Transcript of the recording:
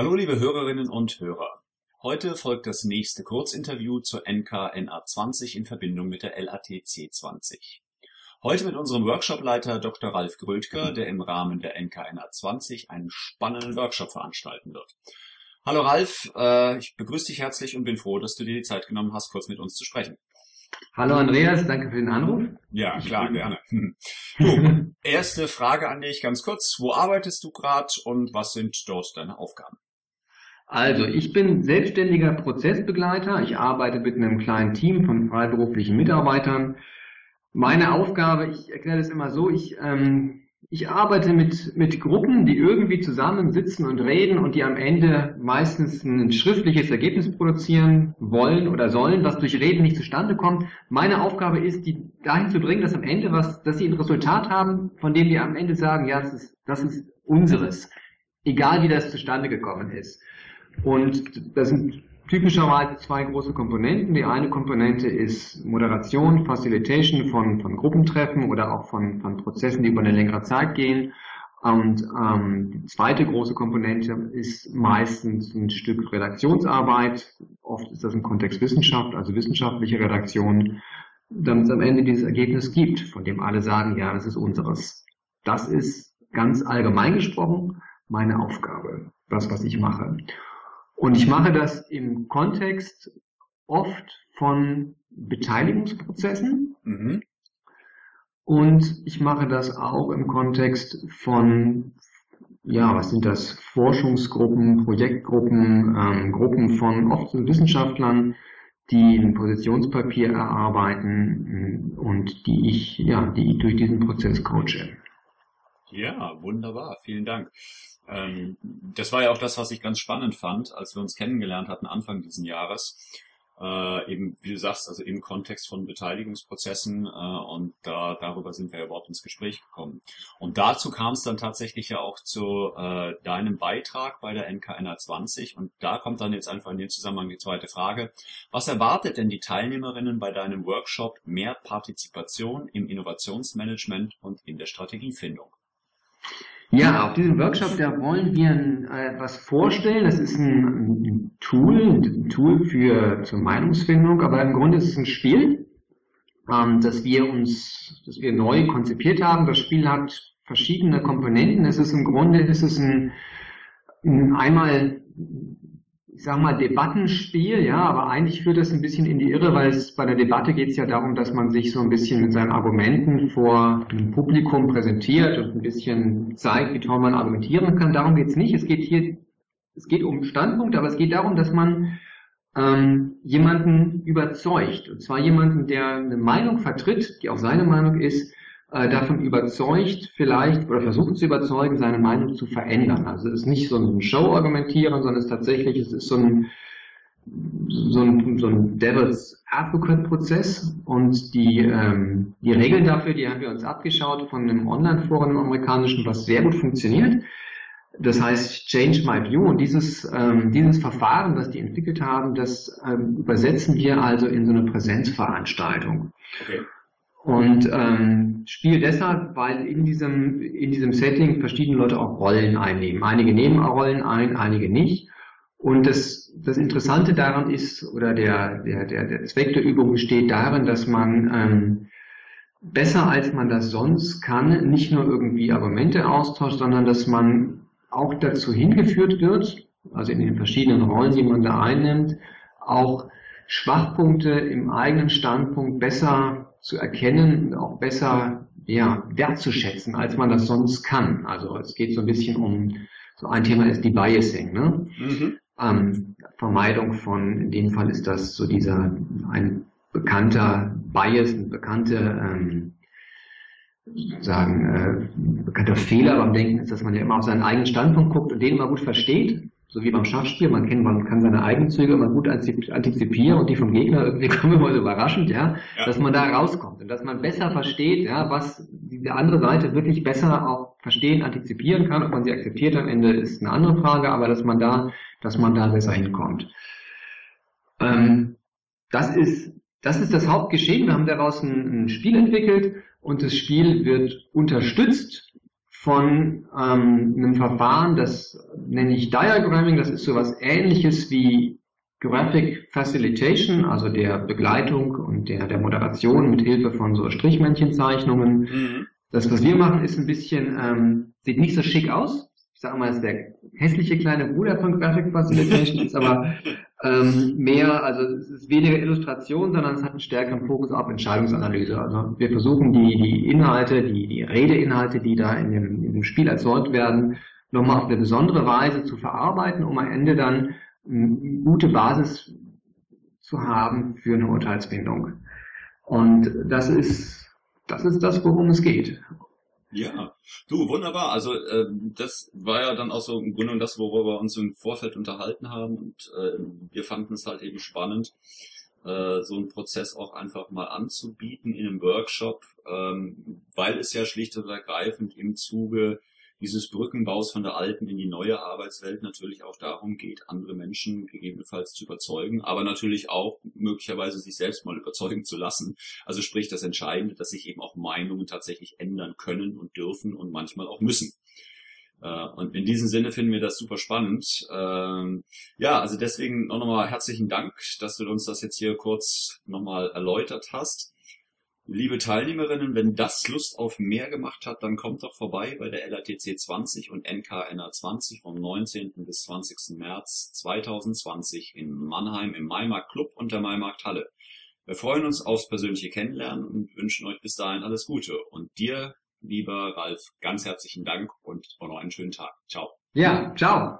Hallo liebe Hörerinnen und Hörer. Heute folgt das nächste Kurzinterview zur NKNA20 in Verbindung mit der LATC20. Heute mit unserem Workshopleiter Dr. Ralf Grödker, der im Rahmen der NKNA20 einen spannenden Workshop veranstalten wird. Hallo Ralf, äh, ich begrüße dich herzlich und bin froh, dass du dir die Zeit genommen hast, kurz mit uns zu sprechen. Hallo Andreas, danke für den Anruf. Ja, klar, gerne. So, erste Frage an dich ganz kurz. Wo arbeitest du gerade und was sind dort deine Aufgaben? Also, ich bin selbstständiger Prozessbegleiter. Ich arbeite mit einem kleinen Team von freiberuflichen Mitarbeitern. Meine Aufgabe, ich erkläre das immer so, ich, ähm, ich arbeite mit, mit Gruppen, die irgendwie zusammensitzen und reden und die am Ende meistens ein schriftliches Ergebnis produzieren wollen oder sollen, was durch Reden nicht zustande kommt. Meine Aufgabe ist, die dahin zu bringen, dass am Ende was, dass sie ein Resultat haben, von dem die am Ende sagen, ja, das ist, das ist unseres. Egal wie das zustande gekommen ist. Und das sind typischerweise zwei große Komponenten. Die eine Komponente ist Moderation, Facilitation von, von Gruppentreffen oder auch von, von Prozessen, die über eine längere Zeit gehen. Und ähm, die zweite große Komponente ist meistens ein Stück Redaktionsarbeit. Oft ist das im Kontext Wissenschaft, also wissenschaftliche Redaktion, damit es am Ende dieses Ergebnis gibt, von dem alle sagen, ja, das ist unseres. Das ist ganz allgemein gesprochen meine Aufgabe, das, was ich mache. Und ich mache das im Kontext oft von Beteiligungsprozessen. Mhm. Und ich mache das auch im Kontext von, ja, was sind das? Forschungsgruppen, Projektgruppen, ähm, Gruppen von oft Wissenschaftlern, die ein Positionspapier erarbeiten und die ich, ja, die ich durch diesen Prozess coache. Ja, wunderbar. Vielen Dank. Ähm, das war ja auch das, was ich ganz spannend fand, als wir uns kennengelernt hatten Anfang diesen Jahres. Äh, eben, wie du sagst, also im Kontext von Beteiligungsprozessen äh, und da, darüber sind wir überhaupt ins Gespräch gekommen. Und dazu kam es dann tatsächlich ja auch zu äh, deinem Beitrag bei der NKNR 20 und da kommt dann jetzt einfach in dem Zusammenhang die zweite Frage. Was erwartet denn die Teilnehmerinnen bei deinem Workshop mehr Partizipation im Innovationsmanagement und in der Strategiefindung? Ja, auf diesem Workshop, da wollen wir äh, was vorstellen. Das ist ein, ein, Tool, ein Tool für zur Meinungsfindung, aber im Grunde ist es ein Spiel, ähm, das wir uns, das wir neu konzipiert haben. Das Spiel hat verschiedene Komponenten. Es ist im Grunde, ist es ein, ein einmal ich sag mal, Debattenspiel, ja, aber eigentlich führt das ein bisschen in die Irre, weil es bei der Debatte geht es ja darum, dass man sich so ein bisschen mit seinen Argumenten vor einem Publikum präsentiert und ein bisschen zeigt, wie toll man argumentieren kann. Darum geht es nicht. Es geht hier, es geht um Standpunkt, aber es geht darum, dass man ähm, jemanden überzeugt. Und zwar jemanden, der eine Meinung vertritt, die auch seine Meinung ist, davon überzeugt, vielleicht oder versucht zu überzeugen, seine Meinung zu verändern. Also es ist nicht so ein Show-Argumentieren, sondern es ist tatsächlich, es ist so ein, so ein, so ein Devil's Advocate-Prozess und die, ähm, die Regeln dafür, die haben wir uns abgeschaut von einem Online-Forum im amerikanischen, was sehr gut funktioniert. Das heißt Change My View und dieses, ähm, dieses Verfahren, das die entwickelt haben, das ähm, übersetzen wir also in so eine Präsenzveranstaltung. Okay. Und ähm, Spiel deshalb, weil in diesem, in diesem Setting verschiedene Leute auch Rollen einnehmen. Einige nehmen Rollen ein, einige nicht. Und das, das Interessante daran ist, oder der, der, der, der Zweck der Übung besteht darin, dass man ähm, besser als man das sonst kann, nicht nur irgendwie Argumente austauscht, sondern dass man auch dazu hingeführt wird, also in den verschiedenen Rollen, die man da einnimmt, auch Schwachpunkte im eigenen Standpunkt besser zu erkennen und auch besser ja, wertzuschätzen, als man das sonst kann. Also es geht so ein bisschen um, so ein Thema ist die Biasing, ne? Mhm. Ähm, Vermeidung von, in dem Fall ist das so dieser, ein bekannter Bias, ein bekannte, ähm, sagen, äh, bekannter Fehler beim Denken ist, dass man ja immer auf seinen eigenen Standpunkt guckt und den immer gut versteht so wie beim Schachspiel, man kennt, man kann seine eigenen Züge immer gut antizipieren und die vom Gegner irgendwie kommen immer so überraschend, ja, ja, dass man da rauskommt und dass man besser versteht, ja, was die andere Seite wirklich besser auch verstehen, antizipieren kann. Ob man sie akzeptiert am Ende ist eine andere Frage, aber dass man da, dass man da besser hinkommt. Ähm, das ist, das ist das Hauptgeschehen. Wir haben daraus ein, ein Spiel entwickelt und das Spiel wird unterstützt von ähm, einem Verfahren, das nenne ich Diagramming, das ist sowas ähnliches wie Graphic Facilitation, also der Begleitung und der, der Moderation mit Hilfe von so Strichmännchenzeichnungen. Mhm. Das, was wir machen, ist ein bisschen, ähm, sieht nicht so schick aus. Ich sage mal, es ist der hässliche kleine Bruder von Graphic Facilitation, ist aber ähm, mehr, also es ist weniger Illustration, sondern es hat einen stärkeren Fokus auf Entscheidungsanalyse. Also wir versuchen die, die Inhalte, die, die Redeinhalte, die da in dem, in dem Spiel erzeugt werden, nochmal auf eine besondere Weise zu verarbeiten, um am Ende dann eine gute Basis zu haben für eine Urteilsfindung. Und das ist, das ist das, worum es geht. Ja, du, wunderbar. Also äh, das war ja dann auch so im Grunde das, worüber wir uns im Vorfeld unterhalten haben. Und äh, wir fanden es halt eben spannend, äh, so einen Prozess auch einfach mal anzubieten in einem Workshop, ähm, weil es ja schlicht und ergreifend im Zuge dieses Brückenbaus von der alten in die neue Arbeitswelt natürlich auch darum geht, andere Menschen gegebenenfalls zu überzeugen, aber natürlich auch möglicherweise sich selbst mal überzeugen zu lassen. Also sprich das Entscheidende, dass sich eben auch Meinungen tatsächlich ändern können und dürfen und manchmal auch müssen. Äh, und in diesem Sinne finden wir das super spannend. Ähm, ja, also deswegen auch nochmal herzlichen Dank, dass du uns das jetzt hier kurz nochmal erläutert hast. Liebe Teilnehmerinnen, wenn das Lust auf mehr gemacht hat, dann kommt doch vorbei bei der LATC 20 und NKNA 20 vom 19. bis 20. März 2020 in Mannheim im Maimarkt Club und der Maimarkt Halle. Wir freuen uns aufs persönliche Kennenlernen und wünschen euch bis dahin alles Gute. Und dir, lieber Ralf, ganz herzlichen Dank und auch noch einen schönen Tag. Ciao. Ja, ciao.